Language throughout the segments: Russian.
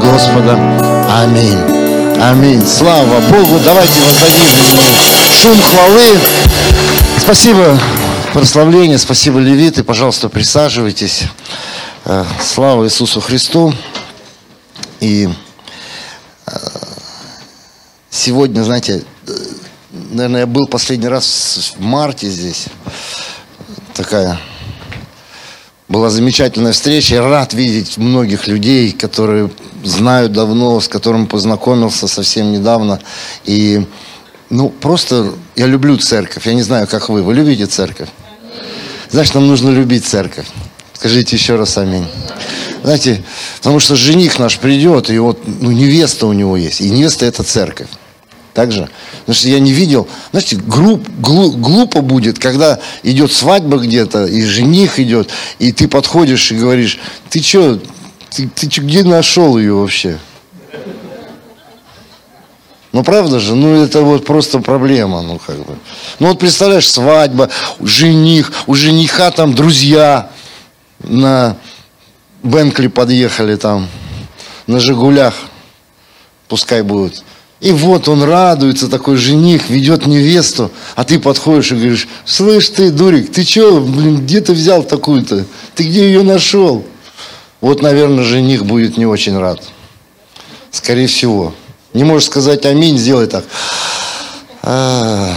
Господа. Аминь. Аминь. Слава Богу. Давайте воздадим шум хвалы. Спасибо прославление, спасибо левиты. Пожалуйста, присаживайтесь. Э, слава Иисусу Христу. И э, сегодня, знаете, э, наверное, я был последний раз в марте здесь. Такая была замечательная встреча. Рад видеть многих людей, которые знаю давно, с которыми познакомился совсем недавно. И, ну, просто я люблю церковь. Я не знаю, как вы. Вы любите церковь? Значит, нам нужно любить церковь. Скажите еще раз аминь. Знаете, потому что жених наш придет, и вот ну, невеста у него есть. И невеста это церковь. Так же? Потому что я не видел, знаете, груб, глу, глупо будет, когда идет свадьба где-то, и жених идет, и ты подходишь и говоришь, ты что, ты, ты чё, где нашел ее вообще? Ну, правда же? Ну, это вот просто проблема, ну, как бы. Ну, вот представляешь, свадьба, жених, у жениха там друзья на Бенкли подъехали там, на Жигулях, пускай будут. И вот он радуется, такой жених, ведет невесту, а ты подходишь и говоришь, слышь ты, дурик, ты что, блин, где ты взял такую-то? Ты где ее нашел? Вот, наверное, жених будет не очень рад. Скорее всего. Не можешь сказать аминь, сделай так. А-а-а.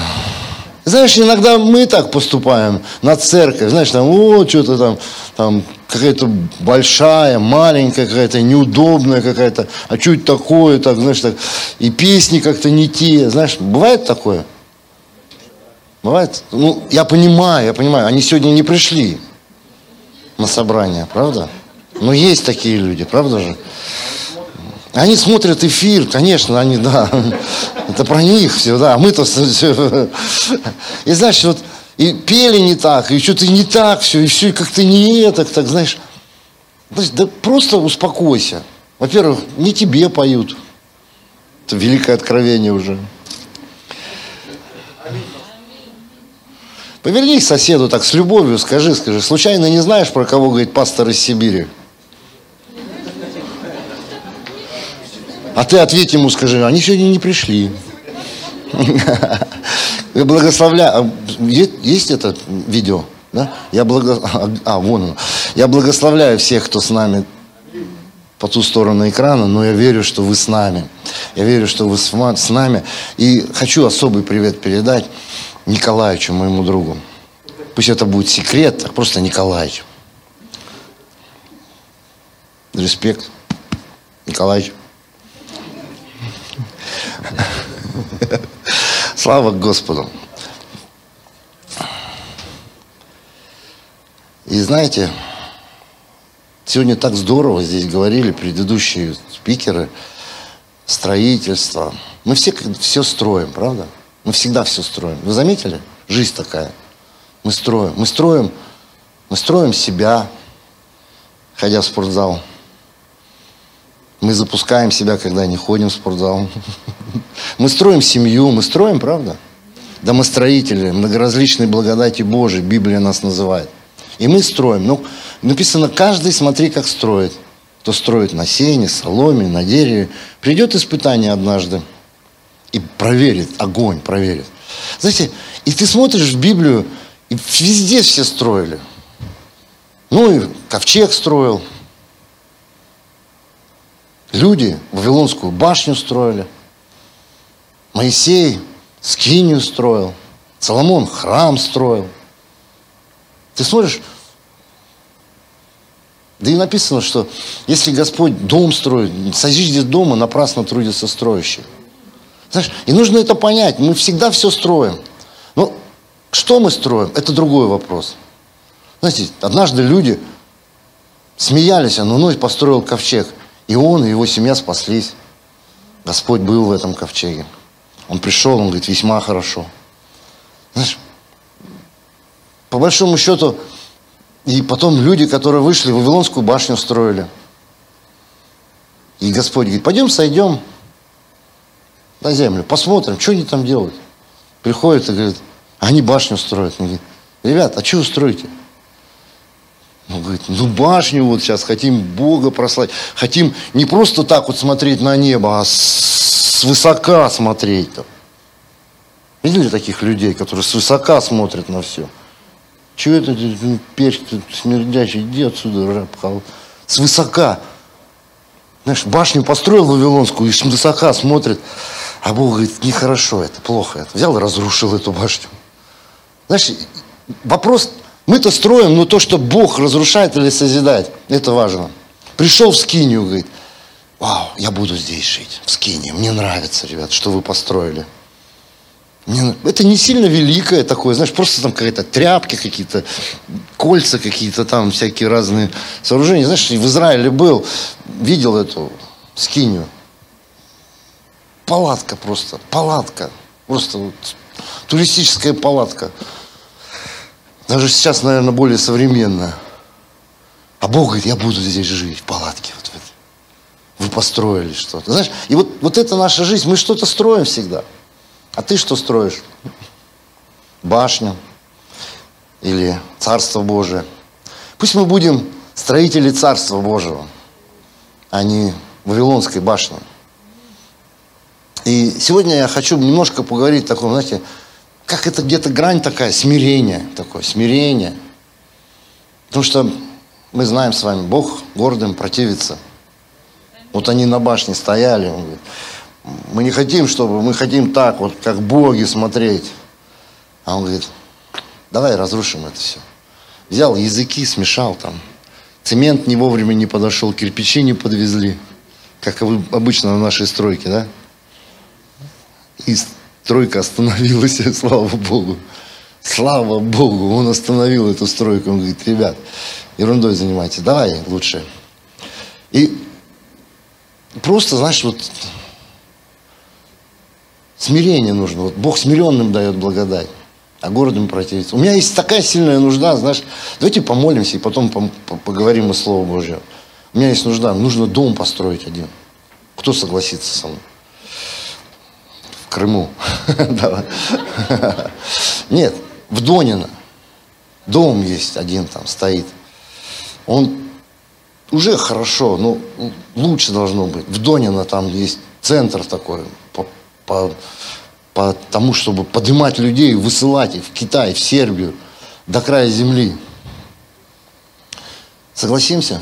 Знаешь, иногда мы так поступаем на церковь, знаешь, там, о, что-то там, там какая-то большая, маленькая какая-то, неудобная какая-то, а это такое, так, знаешь, так, и песни как-то не те, знаешь, бывает такое? Бывает? Ну, я понимаю, я понимаю, они сегодня не пришли на собрание, правда? Но есть такие люди, правда же? Они смотрят эфир, конечно, они, да, это про них все, да, а мы-то все. И знаешь, вот, и пели не так, и что-то не так все, и все как-то не это, так, знаешь. Да просто успокойся. Во-первых, не тебе поют. Это великое откровение уже. Повернись соседу так с любовью, скажи, скажи, случайно не знаешь, про кого говорит пастор из Сибири? А ты ответь ему, скажи, они сегодня не пришли. Я благословляю. А, есть, есть это видео? Да? Я благо... А, вон оно. Я благословляю всех, кто с нами по ту сторону экрана, но я верю, что вы с нами. Я верю, что вы с нами. И хочу особый привет передать Николаевичу, моему другу. Пусть это будет секрет, а просто Николаевич. Респект. Николаевич. Слава Господу. И знаете, сегодня так здорово здесь говорили предыдущие спикеры, строительство. Мы все все строим, правда? Мы всегда все строим. Вы заметили? Жизнь такая. Мы строим. Мы строим, мы строим себя, ходя в спортзал. Мы запускаем себя, когда не ходим в спортзал. Мы строим семью, мы строим, правда? Домостроители, многоразличные благодати Божии, Библия нас называет. И мы строим. Ну, написано, каждый смотри, как строит. Кто строит на сене, соломе, на дереве. Придет испытание однажды и проверит, огонь проверит. Знаете, и ты смотришь в Библию, и везде все строили. Ну и ковчег строил, Люди Вавилонскую башню строили. Моисей скинию строил. Соломон храм строил. Ты смотришь, да и написано, что если Господь дом строит, сожжите дома, напрасно трудится строящий. Знаешь, и нужно это понять. Мы всегда все строим. Но что мы строим, это другой вопрос. Знаете, однажды люди смеялись, а ну построил ковчег. И он, и его семья спаслись. Господь был в этом ковчеге. Он пришел, он говорит, весьма хорошо. Знаешь, по большому счету, и потом люди, которые вышли, Вавилонскую башню строили. И Господь говорит, пойдем сойдем на землю, посмотрим, что они там делают. Приходят и говорят, они башню строят. Он говорит, ребят, а что вы строите? Говорит, ну башню вот сейчас хотим Бога прославить. Хотим не просто так вот смотреть на небо, а с высока смотреть. Там. Видели таких людей, которые с высока смотрят на все? Чего это ну, перч смердящий, иди отсюда, раб, с высока. Знаешь, башню построил Вавилонскую и с высока смотрит. А Бог говорит, нехорошо это, плохо это. Взял и разрушил эту башню. Знаешь, вопрос, мы-то строим, но то, что Бог разрушает или созидает, это важно. Пришел в Скинию, говорит, вау, я буду здесь жить, в Скинии. Мне нравится, ребят, что вы построили. Мне, это не сильно великое такое, знаешь, просто там какая-то тряпки какие-то, кольца какие-то там, всякие разные сооружения. Знаешь, в Израиле был, видел эту скинию. Палатка просто, палатка. Просто вот, туристическая палатка. Даже сейчас, наверное, более современная. А Бог говорит, я буду здесь жить, в палатке. Вот, вот. Вы построили что-то. Знаешь, и вот, вот это наша жизнь. Мы что-то строим всегда. А ты что строишь? Башню или Царство Божие? Пусть мы будем строители Царства Божьего, а не Вавилонской башни. И сегодня я хочу немножко поговорить о таком, знаете, как это где-то грань такая, смирение такое, смирение. Потому что мы знаем с вами, Бог гордым противится. Вот они на башне стояли, он говорит, мы не хотим, чтобы, мы хотим так, вот как боги смотреть. А он говорит, давай разрушим это все. Взял языки, смешал там. Цемент не вовремя не подошел, кирпичи не подвезли. Как обычно на нашей стройке, да? И стройка остановилась, слава Богу. Слава Богу, он остановил эту стройку. Он говорит, ребят, ерундой занимайтесь, давай лучше. И просто, знаешь, вот Смирение нужно. Вот Бог смиренным дает благодать, а городом противится. У меня есть такая сильная нужда, знаешь, давайте помолимся и потом поговорим о Слове Божьем. У меня есть нужда, нужно дом построить один. Кто согласится со мной? Крыму. Нет, в Донино. Дом есть один там стоит. Он уже хорошо, но лучше должно быть. В Донино там есть центр такой, по, по тому, чтобы поднимать людей, высылать их в Китай, в Сербию, до края земли. Согласимся?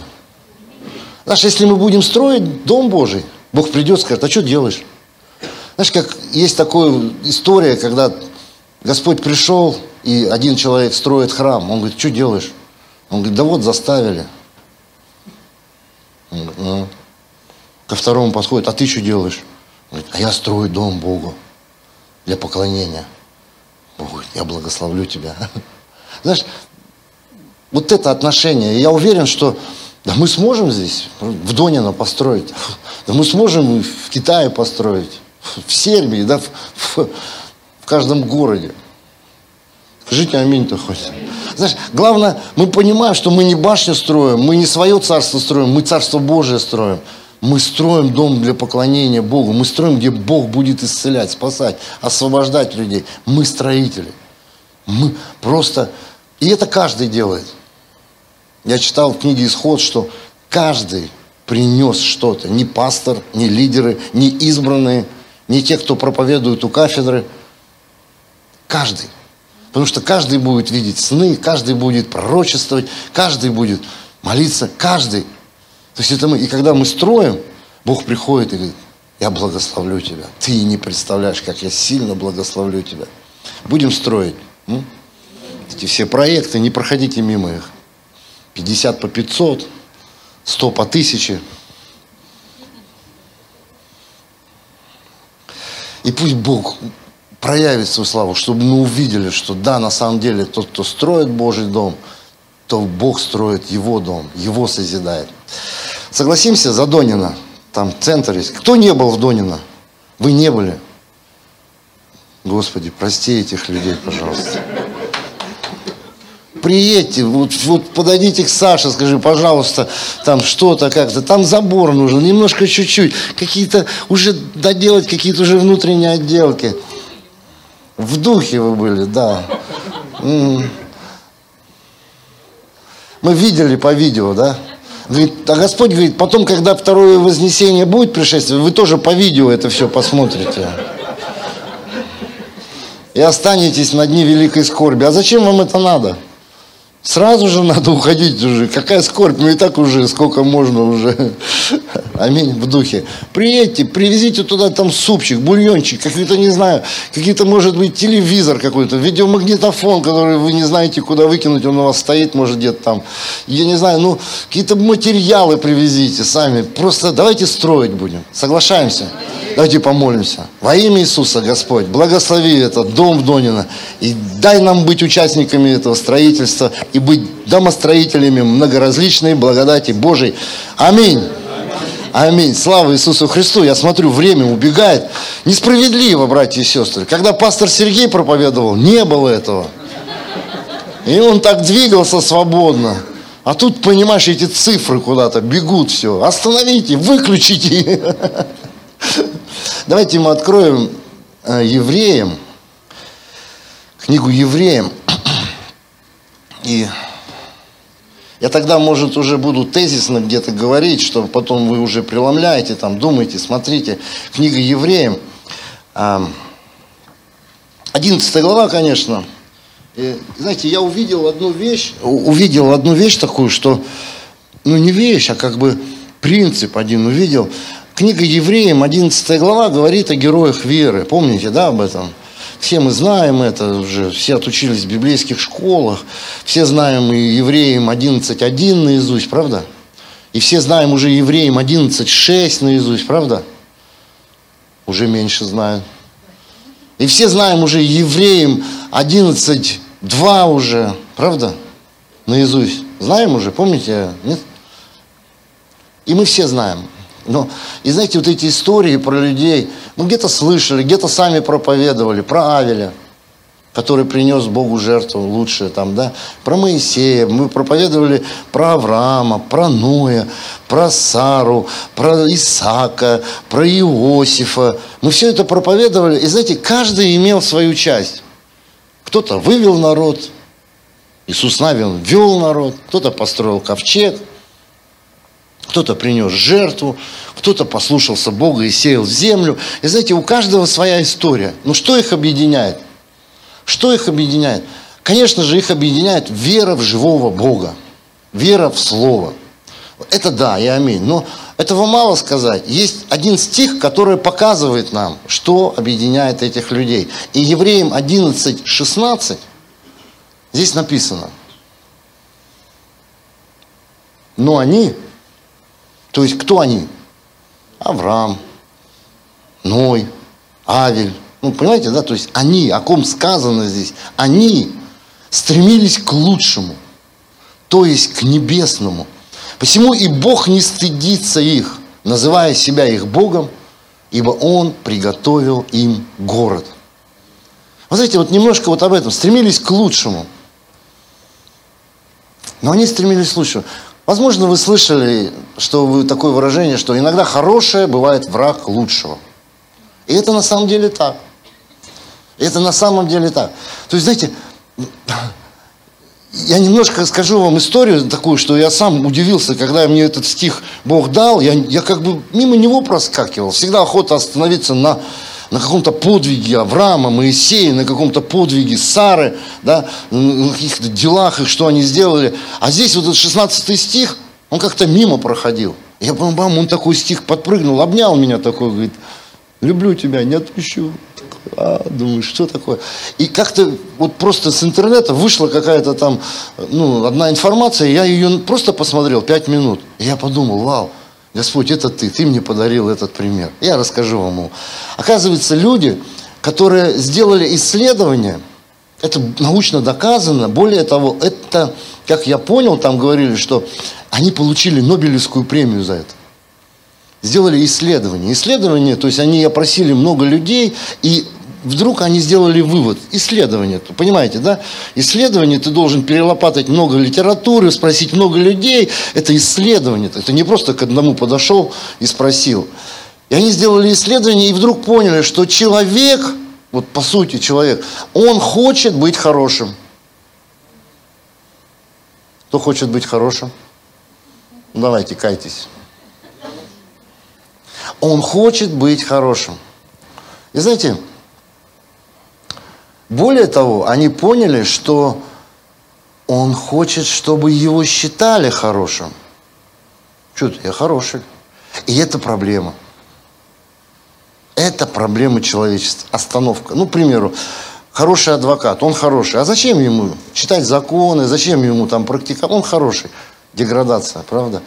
Знаешь, если мы будем строить Дом Божий, Бог придет скажет, а что делаешь? Знаешь, как есть такая история, когда Господь пришел, и один человек строит храм. Он говорит, что делаешь? Он говорит, да вот заставили. Он говорит, ну. Ко второму подходит, а ты что делаешь? Говорит, а я строю дом Богу для поклонения. Бог говорит, я благословлю тебя. Знаешь, вот это отношение. Я уверен, что да мы сможем здесь в Донино построить. Да мы сможем в Китае построить. В Сербии, да, в, в, в каждом городе. Скажите аминь-то хоть. Знаешь, главное, мы понимаем, что мы не башню строим, мы не свое царство строим, мы царство Божие строим. Мы строим дом для поклонения Богу. Мы строим, где Бог будет исцелять, спасать, освобождать людей. Мы строители. Мы просто... И это каждый делает. Я читал в книге «Исход», что каждый принес что-то. Не пастор, не лидеры, не избранные, не те, кто проповедует у кафедры. Каждый. Потому что каждый будет видеть сны, каждый будет пророчествовать, каждый будет молиться, каждый то есть это мы, и когда мы строим, Бог приходит и говорит, я благословлю тебя. Ты не представляешь, как я сильно благословлю тебя. Будем строить. М? Эти все проекты, не проходите мимо их. 50 по 500, 100 по 1000. И пусть Бог проявит свою славу, чтобы мы увидели, что да, на самом деле тот, кто строит Божий дом, то Бог строит его дом, его созидает. Согласимся, за Донина, там центр есть. Кто не был в Донино? Вы не были. Господи, прости этих людей, пожалуйста. Приедьте, вот, вот подойдите к Саше, скажи, пожалуйста, там что-то как-то, там забор нужен, немножко чуть-чуть, какие-то уже доделать какие-то уже внутренние отделки. В духе вы были, да. Мы видели по видео, да? Говорит, а Господь говорит, потом, когда второе вознесение будет пришествие, вы тоже по видео это все посмотрите. И останетесь на дне великой скорби. А зачем вам это надо? Сразу же надо уходить уже. Какая скорбь? Ну и так уже, сколько можно уже. Аминь, в духе. Приедьте, привезите туда там супчик, бульончик, какие-то, не знаю, какие-то, может быть, телевизор какой-то, видеомагнитофон, который вы не знаете, куда выкинуть, он у вас стоит, может, где-то там. Я не знаю, ну, какие-то материалы привезите сами. Просто давайте строить будем. Соглашаемся? Давайте помолимся. Во имя Иисуса, Господь, благослови этот дом в Донино и дай нам быть участниками этого строительства и быть домостроителями многоразличной благодати Божией. Аминь. Аминь. Слава Иисусу Христу. Я смотрю, время убегает. Несправедливо, братья и сестры. Когда пастор Сергей проповедовал, не было этого. И он так двигался свободно. А тут, понимаешь, эти цифры куда-то бегут все. Остановите, выключите. Давайте мы откроем э, евреям, книгу евреям. И я тогда, может, уже буду тезисно где-то говорить, что потом вы уже преломляете, там, думаете, смотрите. Книга евреям. 11 глава, конечно. И, знаете, я увидел одну вещь, увидел одну вещь такую, что, ну не вещь, а как бы принцип один увидел. Книга Евреям, 11 глава, говорит о героях веры. Помните, да, об этом? Все мы знаем это уже, все отучились в библейских школах, все знаем и Евреям 11.1 наизусть, правда? И все знаем уже Евреям 11.6 наизусть, правда? Уже меньше знают. И все знаем уже Евреям 11.2 уже, правда? Наизусть. Знаем уже, помните? Нет? И мы все знаем. Но, и знаете, вот эти истории про людей, мы где-то слышали, где-то сами проповедовали, про Авеля, который принес Богу жертву лучшее там, да, про Моисея, мы проповедовали про Авраама, про Ноя, про Сару, про Исаака, про Иосифа. Мы все это проповедовали, и знаете, каждый имел свою часть. Кто-то вывел народ, Иисус Навин вел народ, кто-то построил ковчег – кто-то принес жертву, кто-то послушался Бога и сеял в землю. И знаете, у каждого своя история. Но что их объединяет? Что их объединяет? Конечно же, их объединяет вера в живого Бога, вера в Слово. Это да, и аминь. Но этого мало сказать. Есть один стих, который показывает нам, что объединяет этих людей. И Евреям 11, 16 здесь написано. Но они то есть кто они? Авраам, Ной, Авель. Ну, понимаете, да? То есть они, о ком сказано здесь, они стремились к лучшему, то есть к небесному. Посему и Бог не стыдится их, называя себя их Богом, ибо Он приготовил им город. Вот знаете, вот немножко вот об этом. Стремились к лучшему. Но они стремились к лучшему. Возможно, вы слышали, что вы такое выражение, что иногда хорошее бывает враг лучшего. И это на самом деле так. Это на самом деле так. То есть, знаете, я немножко скажу вам историю такую, что я сам удивился, когда мне этот стих Бог дал, я, я как бы мимо него проскакивал. Всегда охота остановиться на на каком-то подвиге Авраама, Моисея, на каком-то подвиге Сары, да, на каких-то делах, их, что они сделали. А здесь вот этот 16 стих, он как-то мимо проходил. Я помню, мама, он такой стих подпрыгнул, обнял меня такой, говорит, люблю тебя, не отпущу. А, думаю, что такое? И как-то вот просто с интернета вышла какая-то там, ну, одна информация, я ее просто посмотрел пять минут. И я подумал, вау, Господь, это ты, ты мне подарил этот пример. Я расскажу вам его. Оказывается, люди, которые сделали исследование, это научно доказано, более того, это, как я понял, там говорили, что они получили Нобелевскую премию за это. Сделали исследование. Исследование, то есть они опросили много людей, и вдруг они сделали вывод, исследование, понимаете, да? Исследование, ты должен перелопатать много литературы, спросить много людей, это исследование, это не просто к одному подошел и спросил. И они сделали исследование и вдруг поняли, что человек, вот по сути человек, он хочет быть хорошим. Кто хочет быть хорошим? Ну, давайте, кайтесь. Он хочет быть хорошим. И знаете, более того, они поняли, что он хочет, чтобы его считали хорошим. Что ты, я хороший. И это проблема. Это проблема человечества. Остановка. Ну, к примеру, хороший адвокат, он хороший. А зачем ему читать законы, зачем ему там практиковать? Он хороший. Деградация, правда?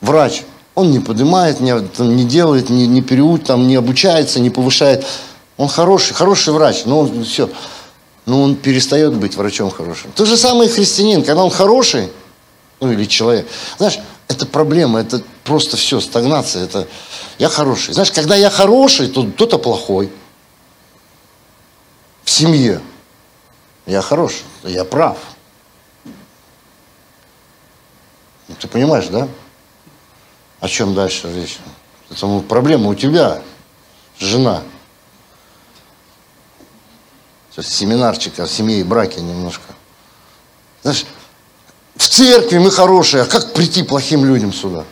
Врач, он не поднимает, не, не делает, не, не переуч, там, не обучается, не повышает. Он хороший, хороший врач, но он все но он перестает быть врачом хорошим. То же самое и христианин, когда он хороший, ну или человек, знаешь, это проблема, это просто все, стагнация, это я хороший. Знаешь, когда я хороший, то кто-то плохой. В семье я хороший, я прав. Ну, ты понимаешь, да? О чем дальше речь? Это проблема у тебя, жена семинарчик о семье и браке немножко. Знаешь, в церкви мы хорошие, а как прийти плохим людям сюда?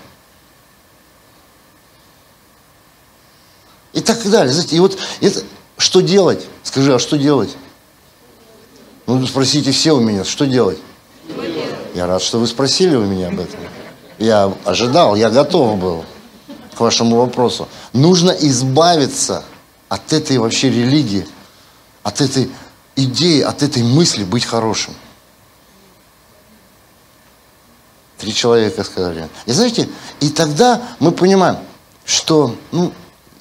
И так далее. Знаете, и вот это, что делать? Скажи, а что делать? Ну, спросите все у меня, что делать? Я рад, что вы спросили у меня об этом. Я ожидал, я готов был к вашему вопросу. Нужно избавиться от этой вообще религии, от этой идеи, от этой мысли быть хорошим. Три человека сказали. И знаете, и тогда мы понимаем, что ну,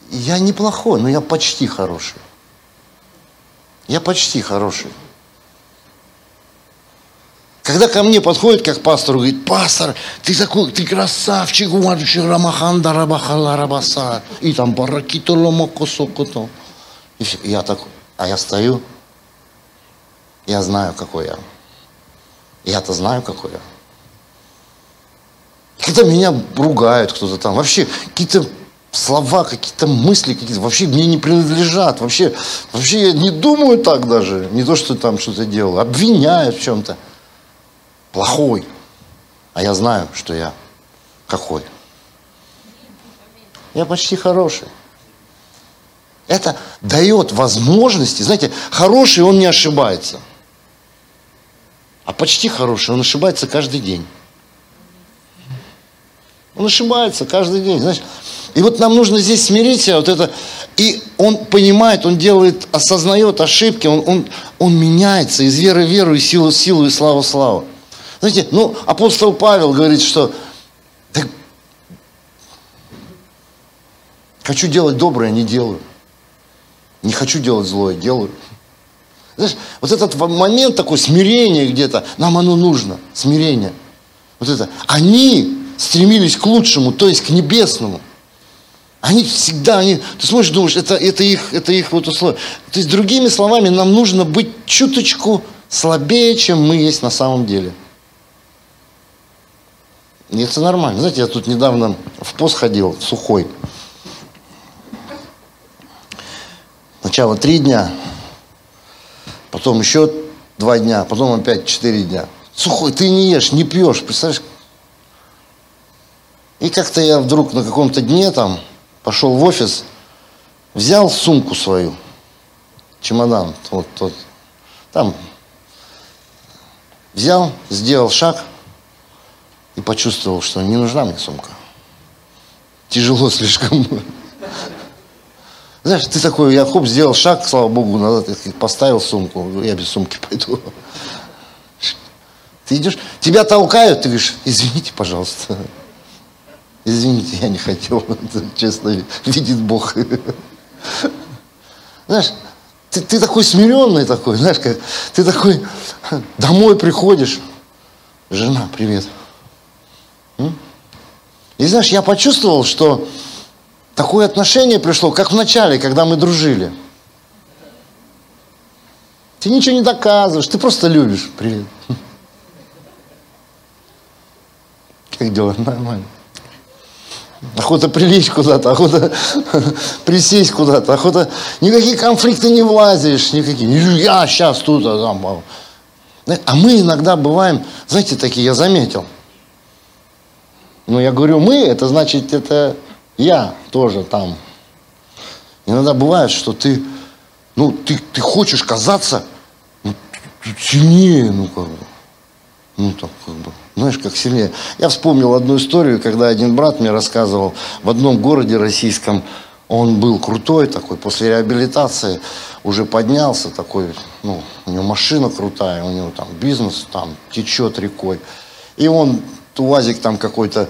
я неплохой, но я почти хороший. Я почти хороший. Когда ко мне подходит, как пастор, говорит, пастор, ты такой, ты красавчик, Рамаханда Рабахала Рабаса, и там баракито ломоко сокото. И я такой, а я стою, я знаю, какой я. Я-то знаю, какой я. Когда меня ругают кто-то там, вообще какие-то слова, какие-то мысли, какие-то вообще мне не принадлежат. Вообще, вообще я не думаю так даже. Не то, что там что-то делал. Обвиняют в чем-то. Плохой. А я знаю, что я какой. Я почти хороший. Это дает возможности. Знаете, хороший он не ошибается. А почти хороший он ошибается каждый день. Он ошибается каждый день. Знаешь? И вот нам нужно здесь смирить себя, вот это. И он понимает, он делает, осознает ошибки, он, он, он меняется из веры в веру, из силы в силу, и славу в славу. Знаете, ну, апостол Павел говорит, что так, хочу делать доброе, не делаю. Не хочу делать злое, делаю. Знаешь, вот этот момент такой смирения где-то, нам оно нужно, смирение. Вот это. Они стремились к лучшему, то есть к небесному. Они всегда, они, ты смотришь, думаешь, это, это, их, это их вот условия. То есть, другими словами, нам нужно быть чуточку слабее, чем мы есть на самом деле. И это нормально. Знаете, я тут недавно в пост ходил, сухой. Сначала три дня, потом еще два дня, потом опять четыре дня. Сухой, ты не ешь, не пьешь, представляешь? И как-то я вдруг на каком-то дне там пошел в офис, взял сумку свою, чемодан, вот тот, там взял, сделал шаг и почувствовал, что не нужна мне сумка. Тяжело слишком. Знаешь, ты такой, я хоп, сделал шаг, слава богу, назад, поставил сумку, я без сумки пойду. Ты идешь, тебя толкают, ты говоришь, извините, пожалуйста. Извините, я не хотел, честно, видит Бог. Знаешь, ты, ты такой смиренный такой, знаешь, как ты такой домой приходишь, жена, привет. И знаешь, я почувствовал, что Такое отношение пришло, как в начале, когда мы дружили. Ты ничего не доказываешь, ты просто любишь. Привет. Как дела? Нормально. Охота прилечь куда-то, охота присесть куда-то, охота... Никакие конфликты не влазишь, никакие. Я сейчас тут, а там... А. А мы иногда бываем, знаете, такие, я заметил. Ну, я говорю мы, это значит, это я тоже там. Иногда бывает, что ты, ну, ты, ты хочешь казаться ну, сильнее, ну, как бы. Ну, так, как бы, знаешь, как сильнее. Я вспомнил одну историю, когда один брат мне рассказывал, в одном городе российском он был крутой такой, после реабилитации уже поднялся такой, ну, у него машина крутая, у него там бизнес там течет рекой. И он, УАЗик там какой-то,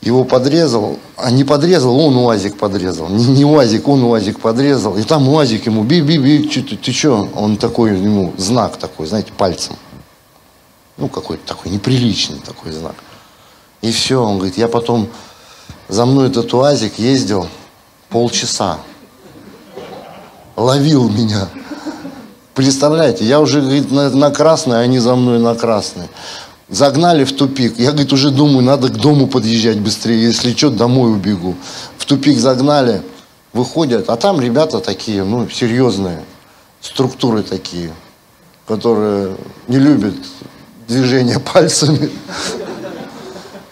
его подрезал, а не подрезал, он УАЗик подрезал. Не, не УАЗик, он УАЗик подрезал. И там УАЗик ему, би-би-би, ты, ты что? Он такой, ему знак такой, знаете, пальцем. Ну, какой-то такой неприличный такой знак. И все, он говорит, я потом за мной этот УАЗик ездил, полчаса. Ловил меня. Представляете, я уже, говорит, на, на красный, а они за мной на красный. Загнали в тупик. Я, говорит, уже думаю, надо к дому подъезжать быстрее. Если что, домой убегу. В тупик загнали, выходят. А там ребята такие, ну, серьезные. Структуры такие, которые не любят движения пальцами.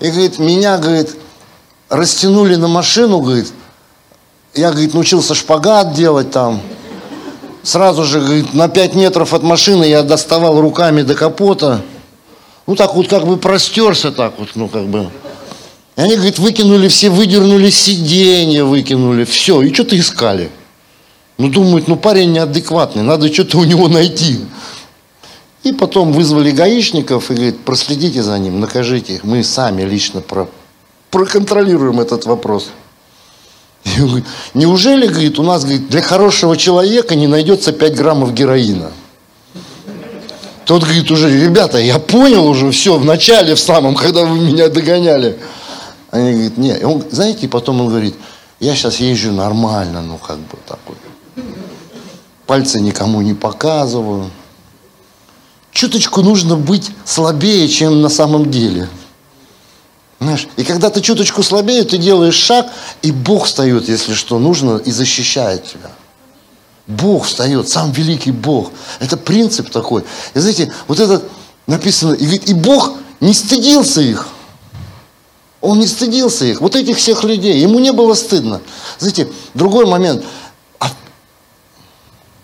И, говорит, меня, говорит, растянули на машину, говорит, я, говорит, научился шпагат делать там. Сразу же, говорит, на 5 метров от машины я доставал руками до капота. Ну, так вот как бы простерся так вот, ну, как бы. И они, говорит, выкинули все, выдернули сиденья, выкинули, все, и что-то искали. Ну, думают, ну, парень неадекватный, надо что-то у него найти. И потом вызвали гаишников и говорит, проследите за ним, накажите их. Мы сами лично про, проконтролируем этот вопрос. Говорит, Неужели, говорит, у нас говорит, для хорошего человека не найдется 5 граммов героина? Тот говорит уже, ребята, я понял уже все в начале, в самом, когда вы меня догоняли. Они говорят, нет. он, знаете, потом он говорит, я сейчас езжу нормально, ну как бы такой. Пальцы никому не показываю. Чуточку нужно быть слабее, чем на самом деле. Знаешь, и когда ты чуточку слабее, ты делаешь шаг, и Бог встает, если что нужно, и защищает тебя. Бог встает, сам великий Бог. Это принцип такой. И знаете, вот это написано, и говорит, и Бог не стыдился их. Он не стыдился их, вот этих всех людей. Ему не было стыдно. Знаете, другой момент. А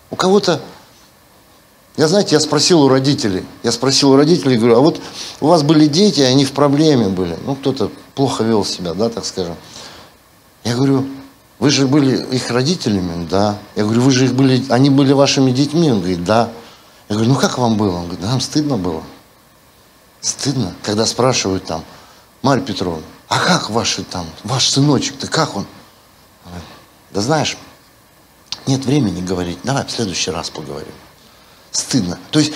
у кого-то я, знаете, я спросил у родителей, я спросил у родителей, говорю, а вот у вас были дети, они в проблеме были, ну, кто-то плохо вел себя, да, так скажем. Я говорю, вы же были их родителями, да. Я говорю, вы же их были, они были вашими детьми, он говорит, да. Я говорю, ну как вам было? Он говорит, нам стыдно было. Стыдно, когда спрашивают там, Марья Петровна, а как ваши там, ваш сыночек-то, как он? Да знаешь, нет времени говорить, давай в следующий раз поговорим стыдно. То есть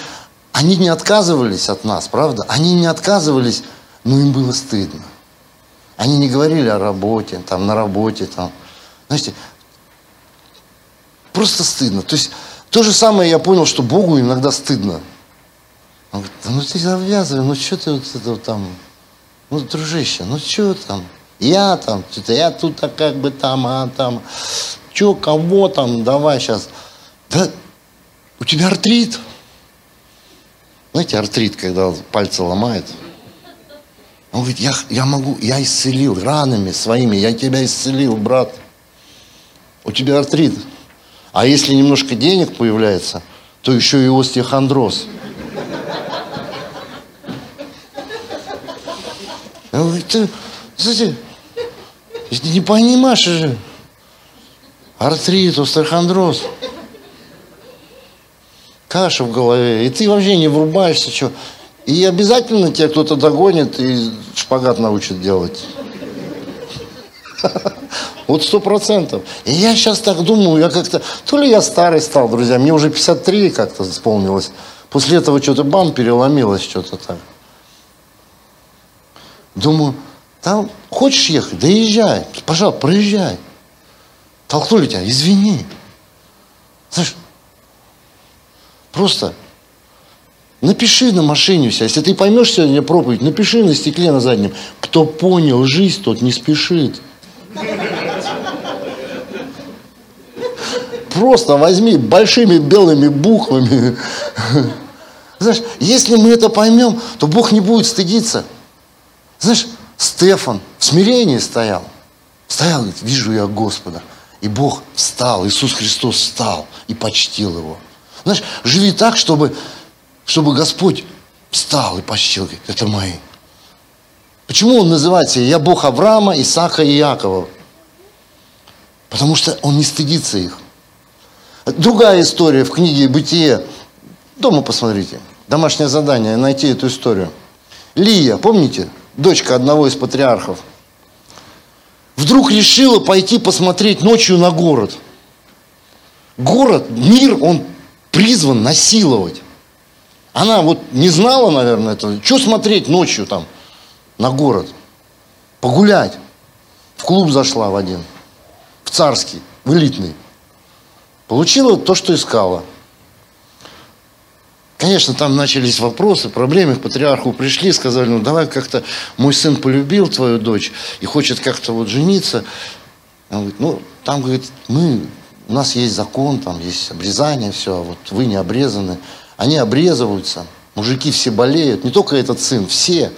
они не отказывались от нас, правда? Они не отказывались, но им было стыдно. Они не говорили о работе, там, на работе, там. Знаете, просто стыдно. То есть то же самое я понял, что Богу иногда стыдно. Он говорит, ну ты завязывай, ну что ты вот это вот там, ну дружище, ну что там, я там, что-то я тут а как бы там, а там, что, кого там, давай сейчас. Да у тебя артрит. Знаете, артрит, когда пальцы ломает. Он говорит, я, я могу, я исцелил ранами своими, я тебя исцелил, брат. У тебя артрит. А если немножко денег появляется, то еще и остеохондроз. Ты, слушай, ты не понимаешь же. Артрит, остеохондроз каша в голове, и ты вообще не врубаешься, что. И обязательно тебя кто-то догонит и шпагат научит делать. Вот сто процентов. И я сейчас так думаю, я как-то... То ли я старый стал, друзья, мне уже 53 как-то исполнилось. После этого что-то бам, переломилось что-то так. Думаю, там хочешь ехать, да езжай. Пожалуйста, проезжай. Толкнули тебя, извини. Знаешь, Просто напиши на машине все. Если ты поймешь сегодня проповедь, напиши на стекле на заднем. Кто понял жизнь, тот не спешит. Просто возьми большими белыми буквами. Знаешь, если мы это поймем, то Бог не будет стыдиться. Знаешь, Стефан в смирении стоял. Стоял, говорит, вижу я Господа. И Бог встал, Иисус Христос встал и почтил его. Знаешь, живи так, чтобы, чтобы Господь встал и почтил. Говорит, это мои. Почему он называется «Я Бог Авраама, Исаака и Иакова»? Потому что он не стыдится их. Другая история в книге «Бытие». Дома посмотрите. Домашнее задание, найти эту историю. Лия, помните? Дочка одного из патриархов. Вдруг решила пойти посмотреть ночью на город. Город, мир, он призван насиловать. Она вот не знала, наверное, этого. Что смотреть ночью там на город? Погулять. В клуб зашла в один. В царский, в элитный. Получила то, что искала. Конечно, там начались вопросы, проблемы, к патриарху пришли, сказали, ну давай как-то, мой сын полюбил твою дочь и хочет как-то вот жениться. Он говорит, ну там, говорит, мы, у нас есть закон, там есть обрезание, все, а вот вы не обрезаны. Они обрезываются, мужики все болеют, не только этот сын, все.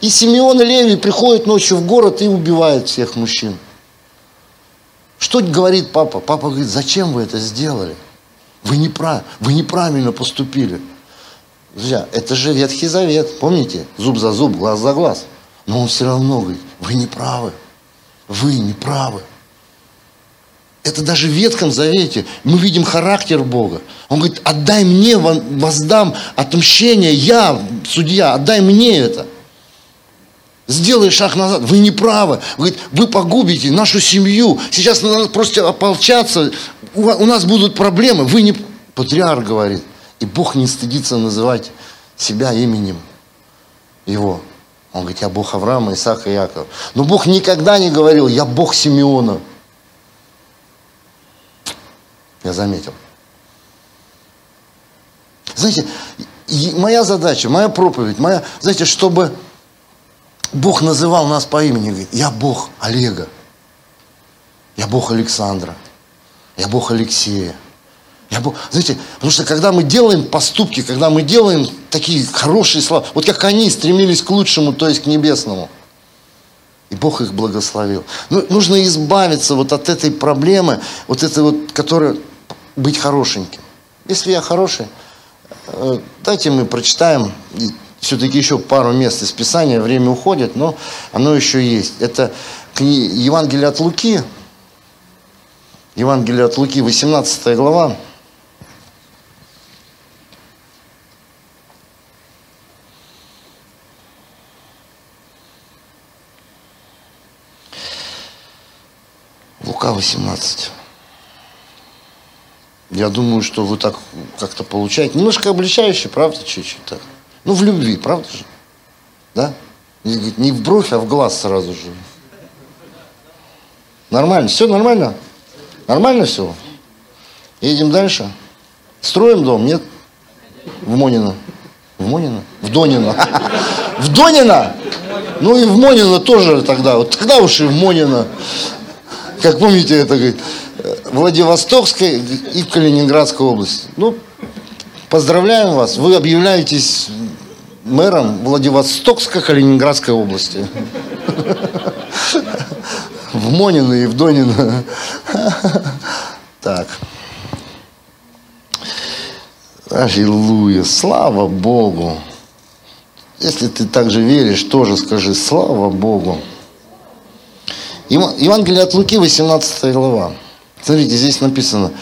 И Симеон и Левий приходят ночью в город и убивают всех мужчин. Что говорит папа? Папа говорит, зачем вы это сделали? Вы, не прав, вы неправильно поступили. Друзья, это же Ветхий Завет, помните? Зуб за зуб, глаз за глаз. Но он все равно говорит, вы не правы. Вы не правы. Это даже в Ветхом Завете мы видим характер Бога. Он говорит, отдай мне, воздам отмщение, я, судья, отдай мне это. Сделай шаг назад, вы не правы. Говорит, вы погубите нашу семью. Сейчас надо просто ополчаться, у нас будут проблемы. Вы не... Патриарх говорит. И Бог не стыдится называть себя именем его. Он говорит, я Бог Авраама, Исаака и Якова. Но Бог никогда не говорил, я Бог Симеона. Я заметил. Знаете, моя задача, моя проповедь, моя, знаете, чтобы Бог называл нас по имени, говорит, я Бог Олега, я Бог Александра, я Бог Алексея. Я Бог, знаете, потому что когда мы делаем поступки, когда мы делаем такие хорошие слова, вот как они стремились к лучшему, то есть к небесному, и Бог их благословил. Ну, нужно избавиться вот от этой проблемы, вот этой вот, которая быть хорошеньким. Если я хороший, э, дайте мы прочитаем все-таки еще пару мест из Писания, время уходит, но оно еще есть. Это Евангелие от Луки, Евангелие от Луки, 18 глава. Лука 18. Я думаю, что вы так как-то получаете. Немножко обличающе, правда, чуть-чуть так. Ну, в любви, правда же? Да? Не в бровь, а в глаз сразу же. Нормально, все нормально? Нормально все? Едем дальше? Строим дом? Нет? В Монино. В Монино? В Донино. В Донино? Ну и в Монино тоже тогда. Вот тогда уж и в Монино. Как помните, это говорит, Владивостокской и в Калининградской области. Ну, поздравляем вас. Вы объявляетесь мэром Владивостокско-Калининградской области в Монино и в Донино. Так. Аллилуйя. Слава Богу. Если ты также веришь, тоже скажи слава Богу. Евангелие от Луки, 18 глава. Смотрите, здесь написано.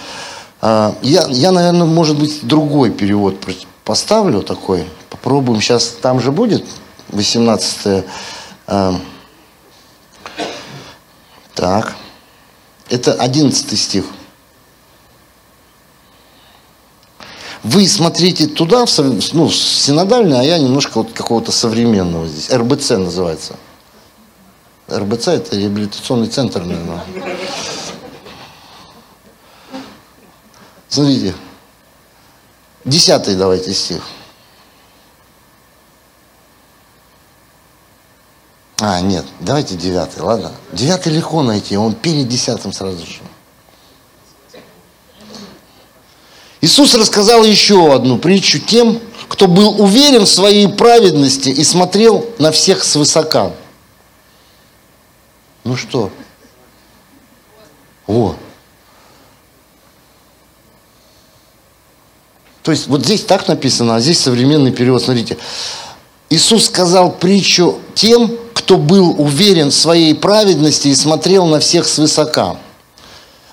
А, я, я, наверное, может быть, другой перевод поставлю такой. Попробуем. Сейчас там же будет 18 так. Это 11 стих. Вы смотрите туда, в, ну, синодальный, а я немножко вот какого-то современного здесь. РБЦ называется. РБЦ это реабилитационный центр, наверное. Смотрите. Десятый давайте стих. А, нет, давайте девятый, ладно. Девятый легко найти, он перед десятым сразу же. Иисус рассказал еще одну притчу тем, кто был уверен в своей праведности и смотрел на всех свысока. Ну что? О. То есть вот здесь так написано, а здесь современный перевод. Смотрите. Иисус сказал притчу тем, кто был уверен в своей праведности и смотрел на всех свысока.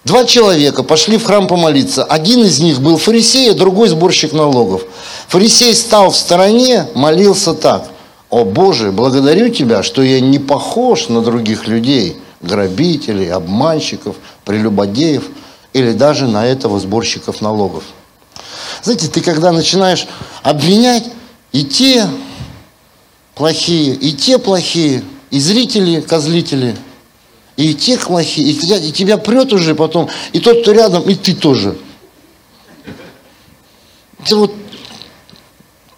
Два человека пошли в храм помолиться. Один из них был фарисей, а другой сборщик налогов. Фарисей стал в стороне, молился так. «О Боже, благодарю Тебя, что я не похож на других людей, грабителей, обманщиков, прелюбодеев или даже на этого сборщиков налогов». Знаете, ты когда начинаешь обвинять и те плохие, и те плохие, и зрители, козлители, и те плохие, и тебя, и тебя прет уже потом, и тот, кто рядом, и ты тоже. Это вот,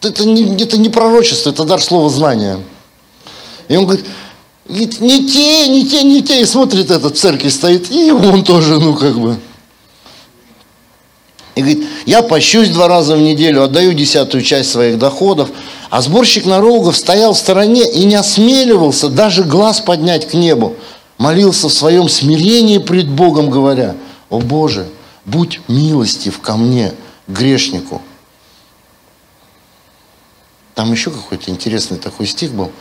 это не, это не пророчество, это дар слова знания. И он говорит, не те, не те, не те, и смотрит этот в церкви стоит, и он тоже, ну как бы. И говорит, я пощусь два раза в неделю, отдаю десятую часть своих доходов. А сборщик налогов стоял в стороне и не осмеливался даже глаз поднять к небу. Молился в своем смирении пред Богом, говоря, «О Боже, будь милостив ко мне, грешнику». Там еще какой-то интересный такой стих был.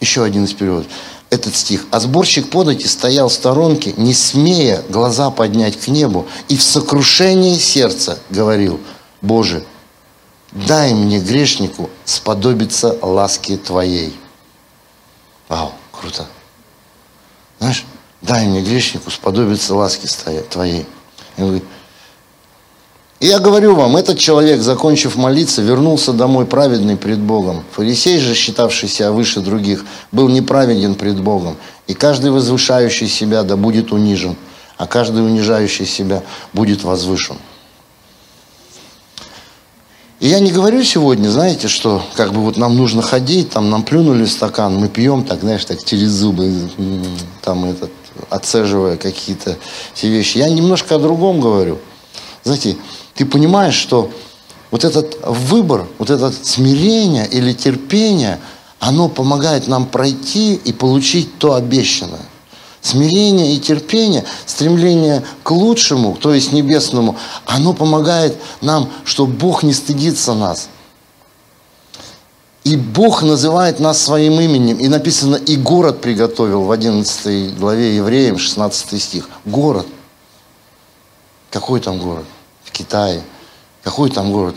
Еще один из переводов этот стих. «А сборщик подати стоял в сторонке, не смея глаза поднять к небу, и в сокрушении сердца говорил, Боже, дай мне, грешнику, сподобиться ласки Твоей». Вау, круто. Знаешь, дай мне, грешнику, сподобиться ласки Твоей. И он говорит, и я говорю вам, этот человек, закончив молиться, вернулся домой праведный пред Богом. Фарисей же, считавший себя выше других, был неправеден пред Богом. И каждый возвышающий себя да будет унижен, а каждый унижающий себя будет возвышен. И я не говорю сегодня, знаете, что как бы вот нам нужно ходить, там нам плюнули стакан, мы пьем, так, знаешь, так через зубы, там этот, отцеживая какие-то все вещи. Я немножко о другом говорю. Знаете, ты понимаешь, что вот этот выбор, вот это смирение или терпение, оно помогает нам пройти и получить то обещанное. Смирение и терпение, стремление к лучшему, то есть небесному, оно помогает нам, что Бог не стыдится нас. И Бог называет нас своим именем. И написано, и город приготовил в 11 главе Евреям, 16 стих. Город. Какой там город? В Китае. Какой там город?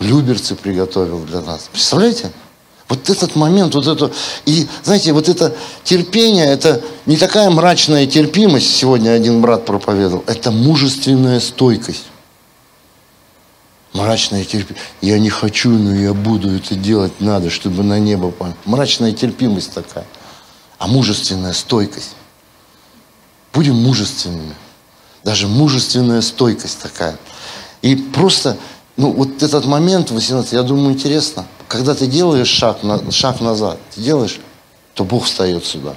Люберцы приготовил для нас. Представляете? Вот этот момент, вот это, и знаете, вот это терпение, это не такая мрачная терпимость, сегодня один брат проповедовал, это мужественная стойкость. Мрачная терпимость. Я не хочу, но я буду это делать, надо, чтобы на небо. Мрачная терпимость такая. А мужественная стойкость. Будем мужественными. Даже мужественная стойкость такая. И просто, ну, вот этот момент, 18, я думаю, интересно. Когда ты делаешь шаг, на, шаг назад, ты делаешь, то Бог встает сюда.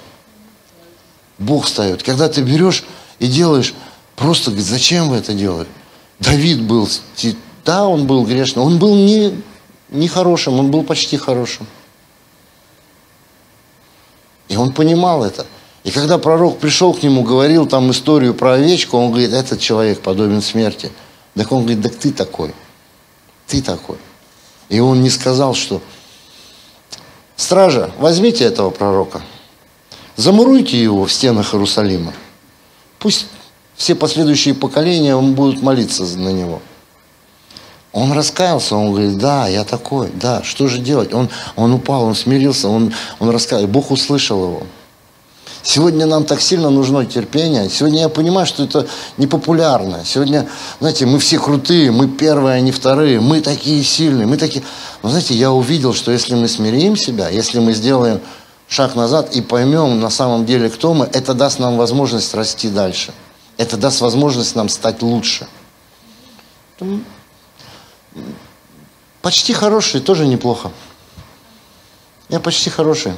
Бог встает. Когда ты берешь и делаешь, просто говорит, зачем вы это делали? Давид был, да, он был грешным, он был не, не хорошим, он был почти хорошим. И он понимал это. И когда пророк пришел к нему, говорил там историю про овечку, он говорит, этот человек подобен смерти. Так он говорит, так ты такой. Ты такой. И он не сказал, что стража, возьмите этого пророка, замуруйте его в стенах Иерусалима. Пусть все последующие поколения будут молиться на него. Он раскаялся, он говорит, да, я такой, да, что же делать? Он, он упал, он смирился, он, он раскаялся, Бог услышал его. Сегодня нам так сильно нужно терпение. Сегодня я понимаю, что это непопулярно. Сегодня, знаете, мы все крутые, мы первые, а не вторые, мы такие сильные, мы такие... Но знаете, я увидел, что если мы смирим себя, если мы сделаем шаг назад и поймем на самом деле, кто мы, это даст нам возможность расти дальше. Это даст возможность нам стать лучше. Почти хороший тоже неплохо. Я почти хороший.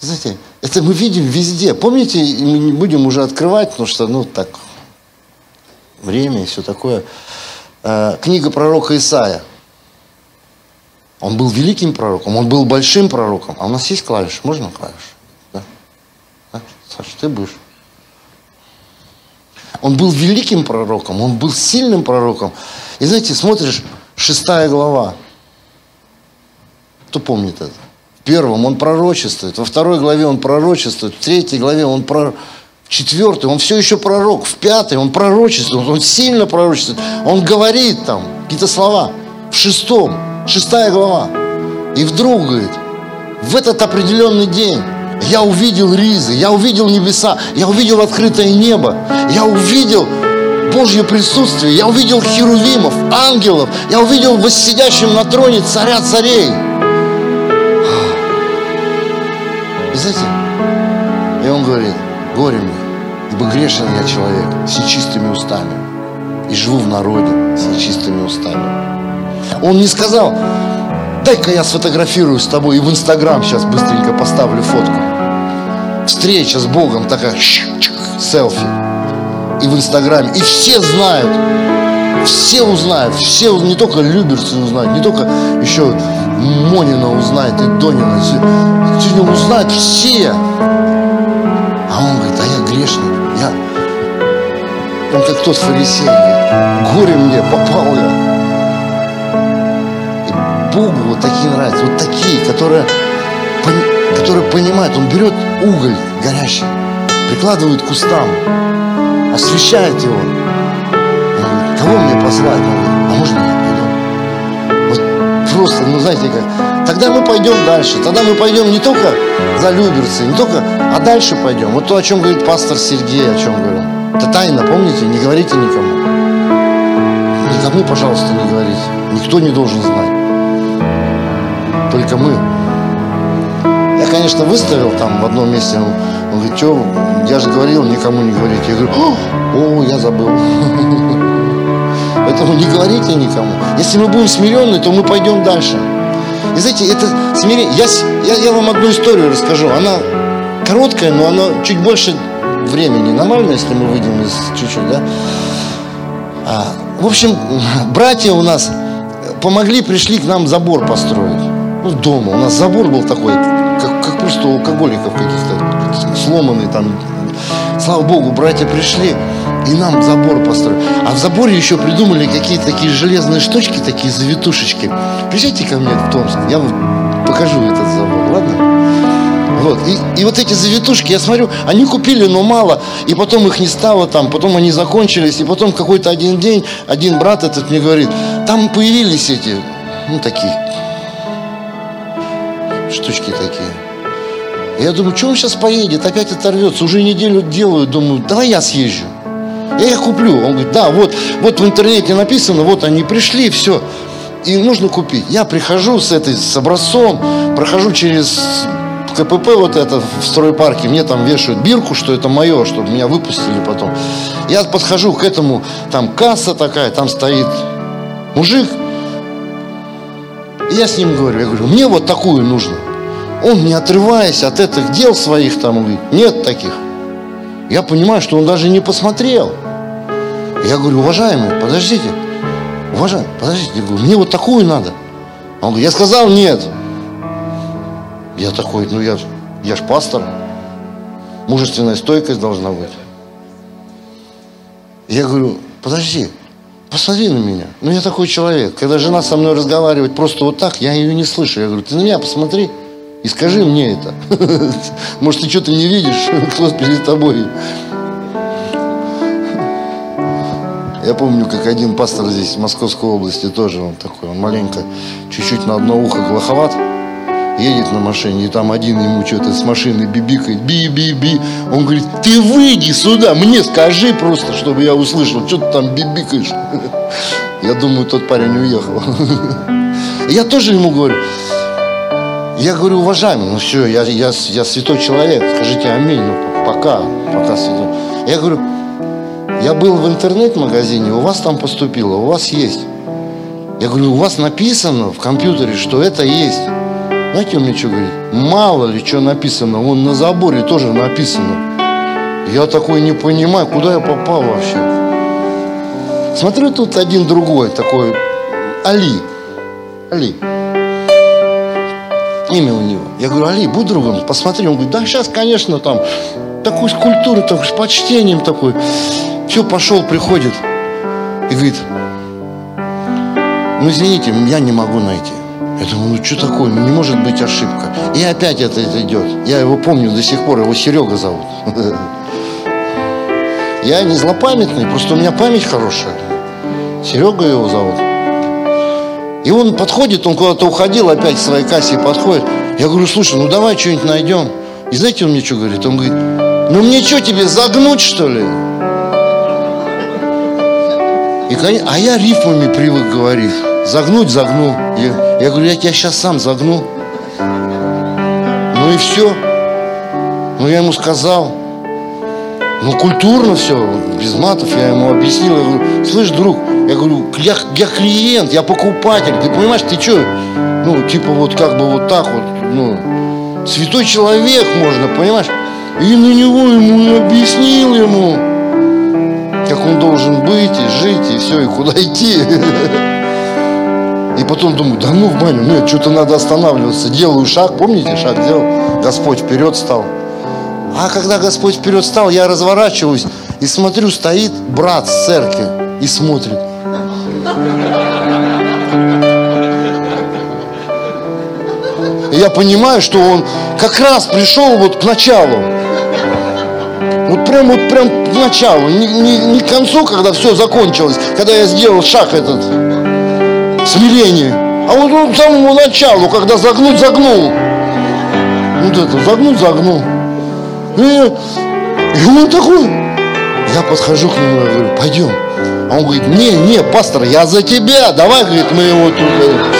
Знаете, это мы видим везде. Помните, мы не будем уже открывать, потому что, ну, так, время и все такое. Э, книга пророка Исаия. Он был великим пророком, он был большим пророком. А у нас есть клавиши? Можно клавиши? Да? да? Саша, ты будешь? Он был великим пророком, он был сильным пророком. И знаете, смотришь, шестая глава. Кто помнит это? Первом он пророчествует, во второй главе он пророчествует, в третьей главе он. В четвертой он все еще пророк, в пятой он пророчествует, он сильно пророчествует, он говорит там какие-то слова. В шестом, шестая глава. И вдруг, говорит, в этот определенный день я увидел ризы, я увидел небеса, я увидел открытое небо, я увидел Божье присутствие, я увидел херувимов, ангелов, я увидел воссидящим на троне царя царей. Знаете, и он говорит, горе мне, ибо грешен я человек с нечистыми устами и живу в народе с нечистыми устами. Он не сказал, дай-ка я сфотографирую с тобой и в Инстаграм сейчас быстренько поставлю фотку. Встреча с Богом такая, селфи. И в Инстаграме. И все знают, все узнают, все, не только люберцы узнают, не только еще Монина узнает и Донина. Сегодня узнают все. А он говорит, а я грешник. Я... Он как тот фарисей, горе мне, попал я. Богу вот такие нравятся, вот такие, которые, которые понимают, он берет уголь горящий, прикладывает к кустам, освещает его. Он говорит, кого мне послать? Он говорит, а можно я просто, ну знаете как, тогда мы пойдем дальше, тогда мы пойдем не только за Люберцы, не только, а дальше пойдем. Вот то, о чем говорит пастор Сергей, о чем говорил. Это тайна, помните, не говорите никому. Никому, пожалуйста, не говорите. Никто не должен знать только мы. Я, конечно, выставил там в одном месте, он, говорит, что, я же говорил, никому не говорите. Я говорю, о, я забыл. Поэтому не говорите никому. Если мы будем смиренны, то мы пойдем дальше. И знаете, это смирение. Я, я, я вам одну историю расскажу. Она короткая, но она чуть больше времени. Нормально, если мы выйдем из чуть-чуть, да? А, в общем, братья у нас помогли, пришли к нам забор построить ну, дома. У нас забор был такой, как, как просто у алкоголиков каких-то, сломанный там. Слава Богу, братья пришли и нам забор построили. А в заборе еще придумали какие-то такие железные штучки, такие завитушечки. Приезжайте ко мне в Томск, я вам покажу этот забор, ладно? Вот. И, и вот эти завитушки, я смотрю, они купили, но мало, и потом их не стало там, потом они закончились, и потом какой-то один день, один брат этот мне говорит, там появились эти, ну, такие штучки такие. Я думаю, что он сейчас поедет, опять оторвется, уже неделю делаю, думаю, давай я съезжу. Я их куплю. Он говорит, да, вот, вот в интернете написано, вот они пришли, все. И нужно купить. Я прихожу с этой, с образцом, прохожу через КПП вот это в стройпарке, мне там вешают бирку, что это мое, чтобы меня выпустили потом. Я подхожу к этому, там касса такая, там стоит мужик, и я с ним говорю, я говорю, мне вот такую нужно. Он, не отрываясь от этих дел своих, там, говорит, нет таких. Я понимаю, что он даже не посмотрел. Я говорю, уважаемый, подождите, уважаемый, подождите, я говорю, мне вот такую надо. Он говорит, я сказал нет. Я такой, ну я, я ж пастор, мужественная стойкость должна быть. Я говорю, подожди, посмотри на меня. Ну, я такой человек. Когда жена со мной разговаривает просто вот так, я ее не слышу. Я говорю, ты на меня посмотри и скажи мне это. Может, ты что-то не видишь, кто перед тобой. Я помню, как один пастор здесь, в Московской области, тоже он такой, он маленько, чуть-чуть на одно ухо глуховат едет на машине, и там один ему что-то с машины бибикает, би-би-би. Он говорит, ты выйди сюда, мне скажи просто, чтобы я услышал, что ты там бибикаешь. Я думаю, тот парень уехал. Я тоже ему говорю, я говорю, уважаемый, ну все, я, я, я святой человек, скажите аминь, ну пока, пока святой. Я говорю, я был в интернет-магазине, у вас там поступило, у вас есть. Я говорю, у вас написано в компьютере, что это есть. Знаете, он мне что говорит? Мало ли что написано, вон на заборе тоже написано. Я такой не понимаю, куда я попал вообще. Смотрю, тут один другой такой, Али. Али. Имя у него. Я говорю, Али, будь другом, посмотри. Он говорит, да, сейчас, конечно, там, такой с культурой, такой, с почтением такой. Все, пошел, приходит. И говорит, ну, извините, я не могу найти. Я думаю, ну что такое, ну не может быть ошибка. И опять это, это идет. Я его помню до сих пор, его Серега зовут. Я не злопамятный, просто у меня память хорошая. Серега его зовут. И он подходит, он куда-то уходил, опять к своей кассе подходит. Я говорю, слушай, ну давай что-нибудь найдем. И знаете, он мне что говорит? Он говорит, ну мне что, тебе загнуть, что ли? И, а я рифмами привык говорить. Загнуть, загнул. Я, я говорю, я тебя сейчас сам загну. Ну и все. Ну я ему сказал. Ну, культурно все, без матов я ему объяснил. Я говорю, слышь, друг, я говорю, я, я клиент, я покупатель. Ты понимаешь, ты что? Ну, типа вот как бы вот так вот, ну, святой человек можно, понимаешь? И на него ему объяснил ему, как он должен быть и жить, и все, и куда идти. И потом думаю, да ну в баню, нет, что-то надо останавливаться. Делаю шаг, помните, шаг делал, Господь вперед стал. А когда Господь вперед стал, я разворачиваюсь и смотрю, стоит брат с церкви и смотрит. Я понимаю, что он как раз пришел вот к началу. Вот прям вот прям к началу, не, не, не к концу, когда все закончилось, когда я сделал шаг этот смирение. А вот он к самому началу, когда загнуть, загнул. Вот это, загнуть, загнул. И, и он такой, я подхожу к нему, я говорю, пойдем. А он говорит, не, не, пастор, я за тебя, давай, говорит, мы его тут...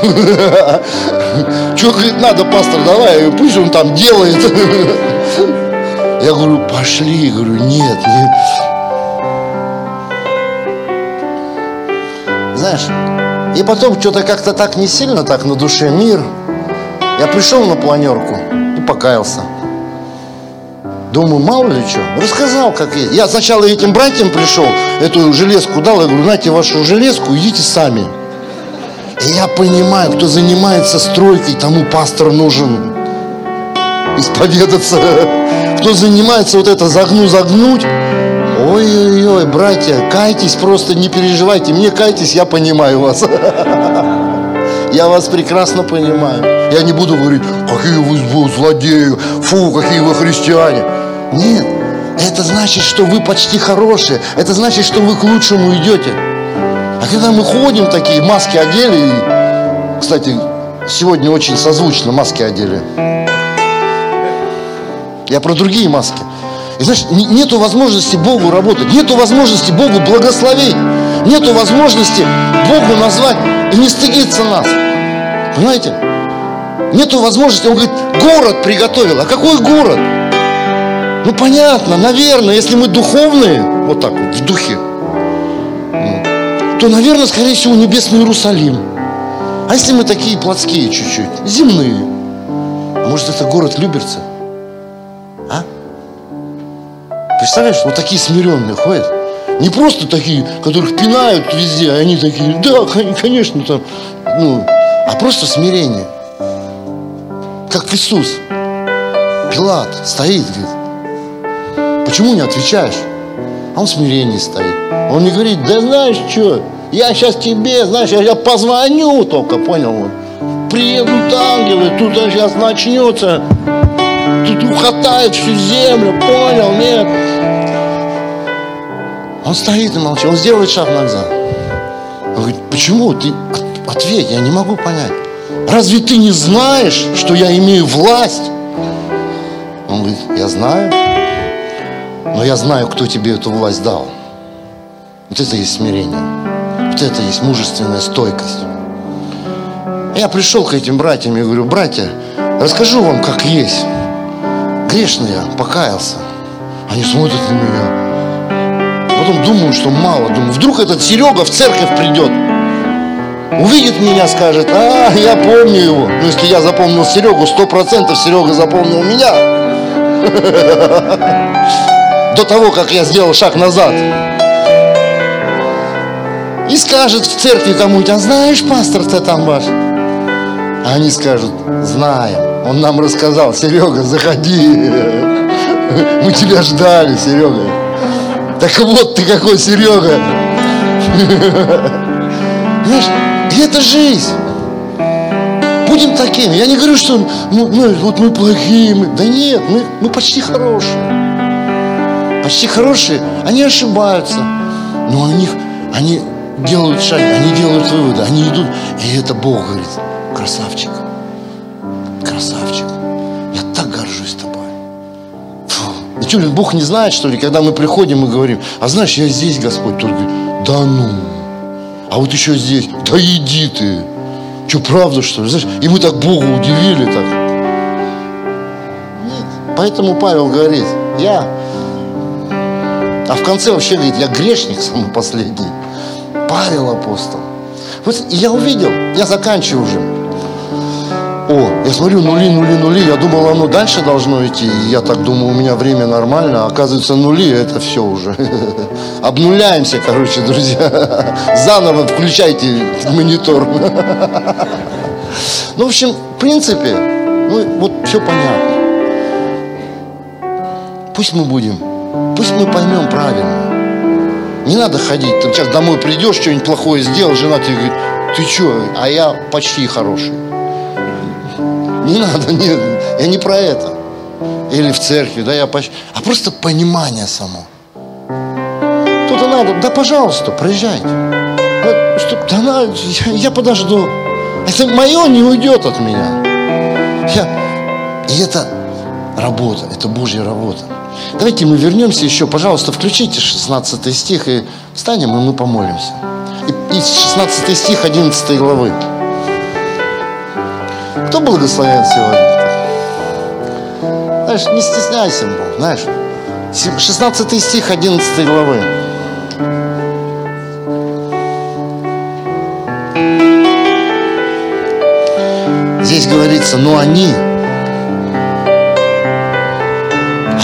Что, говорит, надо, пастор, давай, пусть он там делает. Я говорю, пошли, говорю, нет, нет. Знаешь, и потом что-то как-то так не сильно так на душе мир. Я пришел на планерку и покаялся. Думаю, мало ли что. Рассказал, как есть. Я сначала этим братьям пришел, эту железку дал. Я говорю, знаете, вашу железку, идите сами. Я понимаю, кто занимается стройкой, тому пастор нужен исповедаться. Кто занимается вот это загну, загнуть. Ой-ой-ой, братья, кайтесь, просто не переживайте. Мне кайтесь, я понимаю вас. Я вас прекрасно понимаю. Я не буду говорить, какие вы злодеи, фу, какие вы христиане. Нет, это значит, что вы почти хорошие. Это значит, что вы к лучшему идете. А когда мы ходим такие, маски одели, и, кстати, сегодня очень созвучно маски одели. Я про другие маски. И знаешь, нету возможности Богу работать, нету возможности Богу благословить, нету возможности Богу назвать и не стыдиться нас. Понимаете? Нету возможности, он говорит, город приготовил. А какой город? Ну понятно, наверное, если мы духовные, вот так вот, в духе, то, наверное, скорее всего, небесный Иерусалим. А если мы такие плотские чуть-чуть, земные, а может это город Люберцы? А? Представляешь, вот такие смиренные ходят. Не просто такие, которых пинают везде, а они такие, да, конечно, там, ну, а просто смирение. Как Иисус. Пилат стоит, говорит, почему не отвечаешь? Он в смирении стоит. Он не говорит, да знаешь что, я сейчас тебе, знаешь, я позвоню только, понял? Приедут ангелы, тут сейчас начнется, тут ухатает всю землю, понял, нет? Он стоит и молчит, он сделает шаг назад. Он говорит, почему? Ты ответь, я не могу понять. Разве ты не знаешь, что я имею власть? Он говорит, я знаю, но я знаю, кто тебе эту власть дал. Вот это есть смирение. Вот это есть мужественная стойкость. Я пришел к этим братьям и говорю, братья, расскажу вам, как есть. Грешный я, покаялся. Они смотрят на меня. Потом думаю, что мало. Думаю, вдруг этот Серега в церковь придет. Увидит меня, скажет, а, я помню его. Ну, если я запомнил Серегу, сто процентов Серега запомнил меня. до того, как я сделал шаг назад. И скажет в церкви кому-нибудь, а знаешь, пастор-то там ваш? А они скажут, знаем. Он нам рассказал, Серега, заходи. Мы тебя ждали, Серега. Так вот ты какой, Серега. Знаешь, это жизнь. Будем такими. Я не говорю, что ну, ну, вот мы плохие. Мы... Да нет, мы, мы почти хорошие. Почти хорошие. Они ошибаются. Но они, они делают шаг, они делают выводы, они идут. И это Бог говорит, красавчик, красавчик. Я так горжусь тобой. Фу. И что, Бог не знает, что ли, когда мы приходим и говорим, а знаешь, я здесь, Господь, тот говорит, да ну, а вот еще здесь, да иди ты. Что, правда, что ли? Знаешь, и мы так Богу удивили так. Нет. Поэтому Павел говорит, я, а в конце вообще говорит, я грешник самый последний. Павел апостол. Вот я увидел, я заканчиваю уже. О, я смотрю, нули, нули, нули. Я думал, оно дальше должно идти. Я так думаю, у меня время нормально. А оказывается, нули, это все уже. Обнуляемся, короче, друзья. Заново включайте монитор. Ну, в общем, в принципе, ну, вот все понятно. Пусть мы будем, пусть мы поймем правильно. Не надо ходить, ты сейчас домой придешь, что-нибудь плохое сделал, жена тебе говорит, ты что, а я почти хороший. Не надо, нет, я не про это. Или в церкви, да, я почти... А просто понимание само. Кто-то надо, да пожалуйста, приезжайте. Да, что, да на, я, я подожду. Это мое не уйдет от меня. Я, и это работа, это Божья работа. Давайте мы вернемся еще, пожалуйста, включите 16 стих и встанем, и мы помолимся. И, и 16 стих 11 главы. Кто благословен сегодня? Знаешь, не стесняйся, Бог, знаешь. 16 стих 11 главы. Здесь говорится, но они,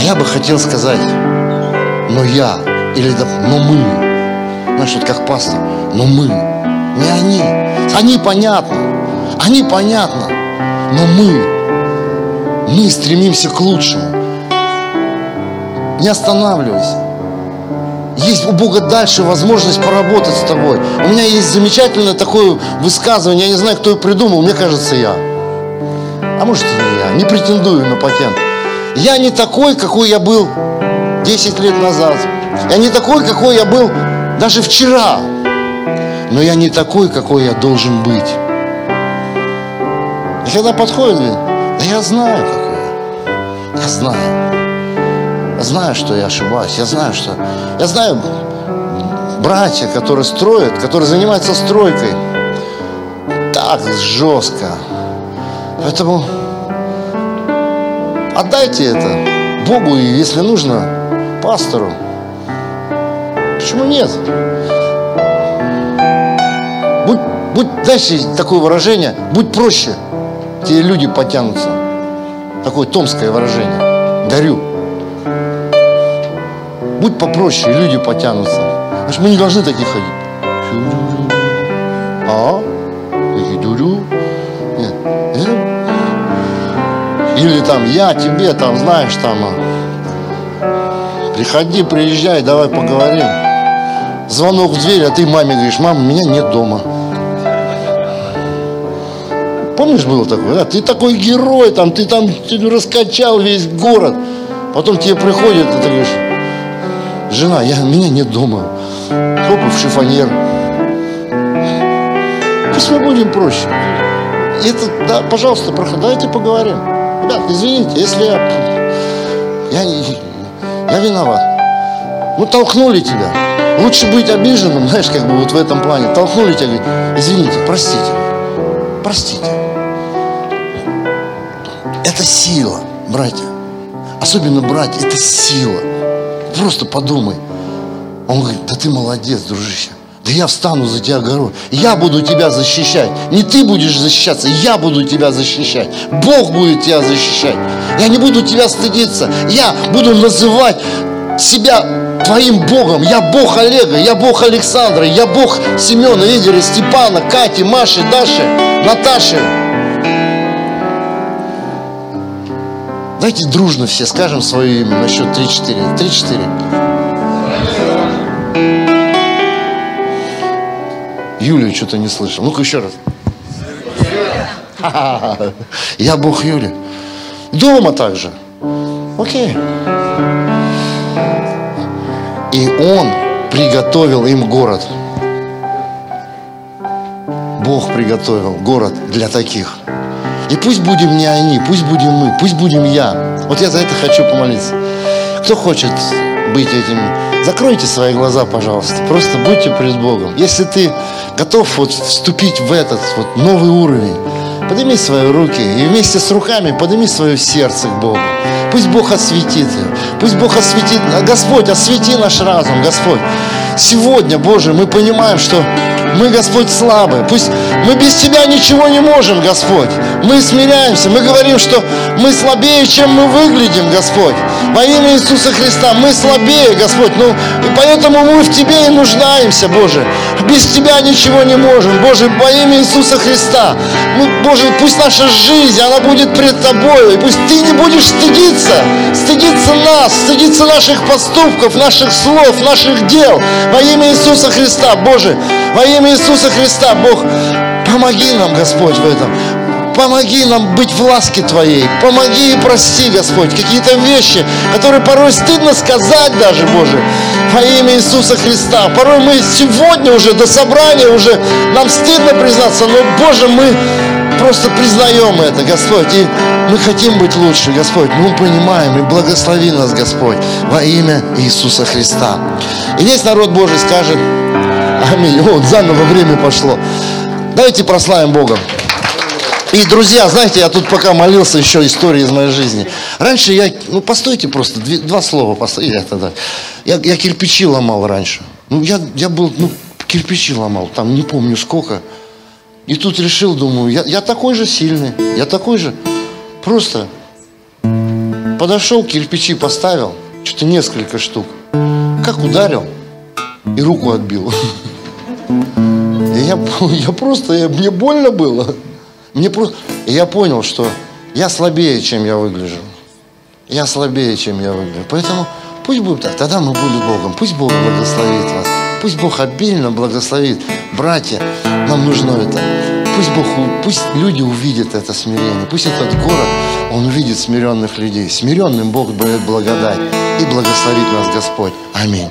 я бы хотел сказать, но я, или но мы, знаешь, вот как пастор, но мы, не они. Они понятно, они понятно, но мы, мы стремимся к лучшему. Не останавливайся. Есть у Бога дальше возможность поработать с тобой. У меня есть замечательное такое высказывание, я не знаю, кто его придумал, мне кажется, я. А может и не я, не претендую на патент. Я не такой, какой я был 10 лет назад. Я не такой, какой я был даже вчера. Но я не такой, какой я должен быть. И когда подходит, говорит, да я знаю, какой я. Я знаю. Я знаю, что я ошибаюсь. Я знаю, что... Я знаю братья, которые строят, которые занимаются стройкой. Так жестко. Поэтому отдайте это Богу и, если нужно, пастору. Почему нет? Будь, будь, дальше такое выражение, будь проще – те люди потянутся. Такое томское выражение. Дарю. Будь попроще, люди потянутся. Значит, мы не должны таких ходить. А? Или там, я тебе там, знаешь, там, а, приходи, приезжай, давай поговорим. Звонок в дверь, а ты маме говоришь, мама, меня нет дома. Помнишь, было такое? Да? Ты такой герой, там, ты там ты раскачал весь город. Потом тебе приходит, и ты говоришь, жена, я, меня нет дома. Хоп, в шифонер. Пусть мы будем проще. Это, да, пожалуйста, давайте поговорим. Ребят, извините, если я, я, я виноват. Ну, толкнули тебя. Лучше быть обиженным, знаешь, как бы вот в этом плане. Толкнули тебя, говорит, извините, простите, простите. Это сила, братья. Особенно братья, это сила. Просто подумай. Он говорит, да ты молодец, дружище. Да я встану за тебя горой. Я буду тебя защищать. Не ты будешь защищаться, я буду тебя защищать. Бог будет тебя защищать. Я не буду тебя стыдиться. Я буду называть себя твоим Богом. Я Бог Олега, я Бог Александра, я Бог Семена, Игоря, Степана, Кати, Маши, Даши, Наташи. Давайте дружно все скажем свое имя на счет 3-4. 3-4. Юлию что-то не слышал. Ну-ка еще раз. Я Бог Юли. Дома также. Окей. И он приготовил им город. Бог приготовил город для таких. И пусть будем не они, пусть будем мы, пусть будем я. Вот я за это хочу помолиться. Кто хочет быть этим? Закройте свои глаза, пожалуйста. Просто будьте пред Богом. Если ты готов вот вступить в этот вот новый уровень, подними свои руки и вместе с руками подними свое сердце к Богу. Пусть Бог осветит ее. Пусть Бог осветит. Господь, освети наш разум, Господь. Сегодня, Боже, мы понимаем, что мы, Господь, слабые. Пусть мы без Тебя ничего не можем, Господь. Мы смиряемся. Мы говорим, что мы слабее, чем мы выглядим, Господь. Во имя Иисуса Христа мы слабее, Господь. Ну, и поэтому мы в Тебе и нуждаемся, Боже. Без Тебя ничего не можем. Боже, во имя Иисуса Христа. Ну, Боже, пусть наша жизнь, она будет пред Тобой. И пусть Ты не будешь стыдиться, стыдиться нас, стыдиться наших поступков, наших слов, наших дел. Во имя Иисуса Христа, Боже, во имя Иисуса Христа, Бог, помоги нам, Господь, в этом. Помоги нам быть в ласке Твоей. Помоги и прости, Господь, какие-то вещи, которые порой стыдно сказать даже, Боже, во имя Иисуса Христа. Порой мы сегодня уже до собрания уже нам стыдно признаться, но, Боже, мы просто признаем это, Господь, и мы хотим быть лучше, Господь. Мы понимаем, и благослови нас, Господь, во имя Иисуса Христа. И весь народ Божий скажет, аминь. Вот, заново время пошло. Давайте прославим Бога. И, друзья, знаете, я тут пока молился еще истории из моей жизни. Раньше я, ну, постойте просто, две, два слова, постойте, я тогда. Я, я кирпичи ломал раньше. Ну, я, я был, ну, кирпичи ломал, там не помню сколько. И тут решил, думаю, я, я такой же сильный, я такой же. Просто подошел, кирпичи поставил, что-то несколько штук. Как ударил, и руку отбил. Я, я просто, я, мне больно было. Мне просто... Я понял, что я слабее, чем я выгляжу. Я слабее, чем я выгляжу. Поэтому пусть будет так. Тогда мы будем Богом. Пусть Бог благословит вас. Пусть Бог обильно благословит. Братья, нам нужно это. Пусть Бог, пусть люди увидят это смирение. Пусть этот город, он увидит смиренных людей. Смиренным Бог дает благодать. И благословит нас Господь. Аминь.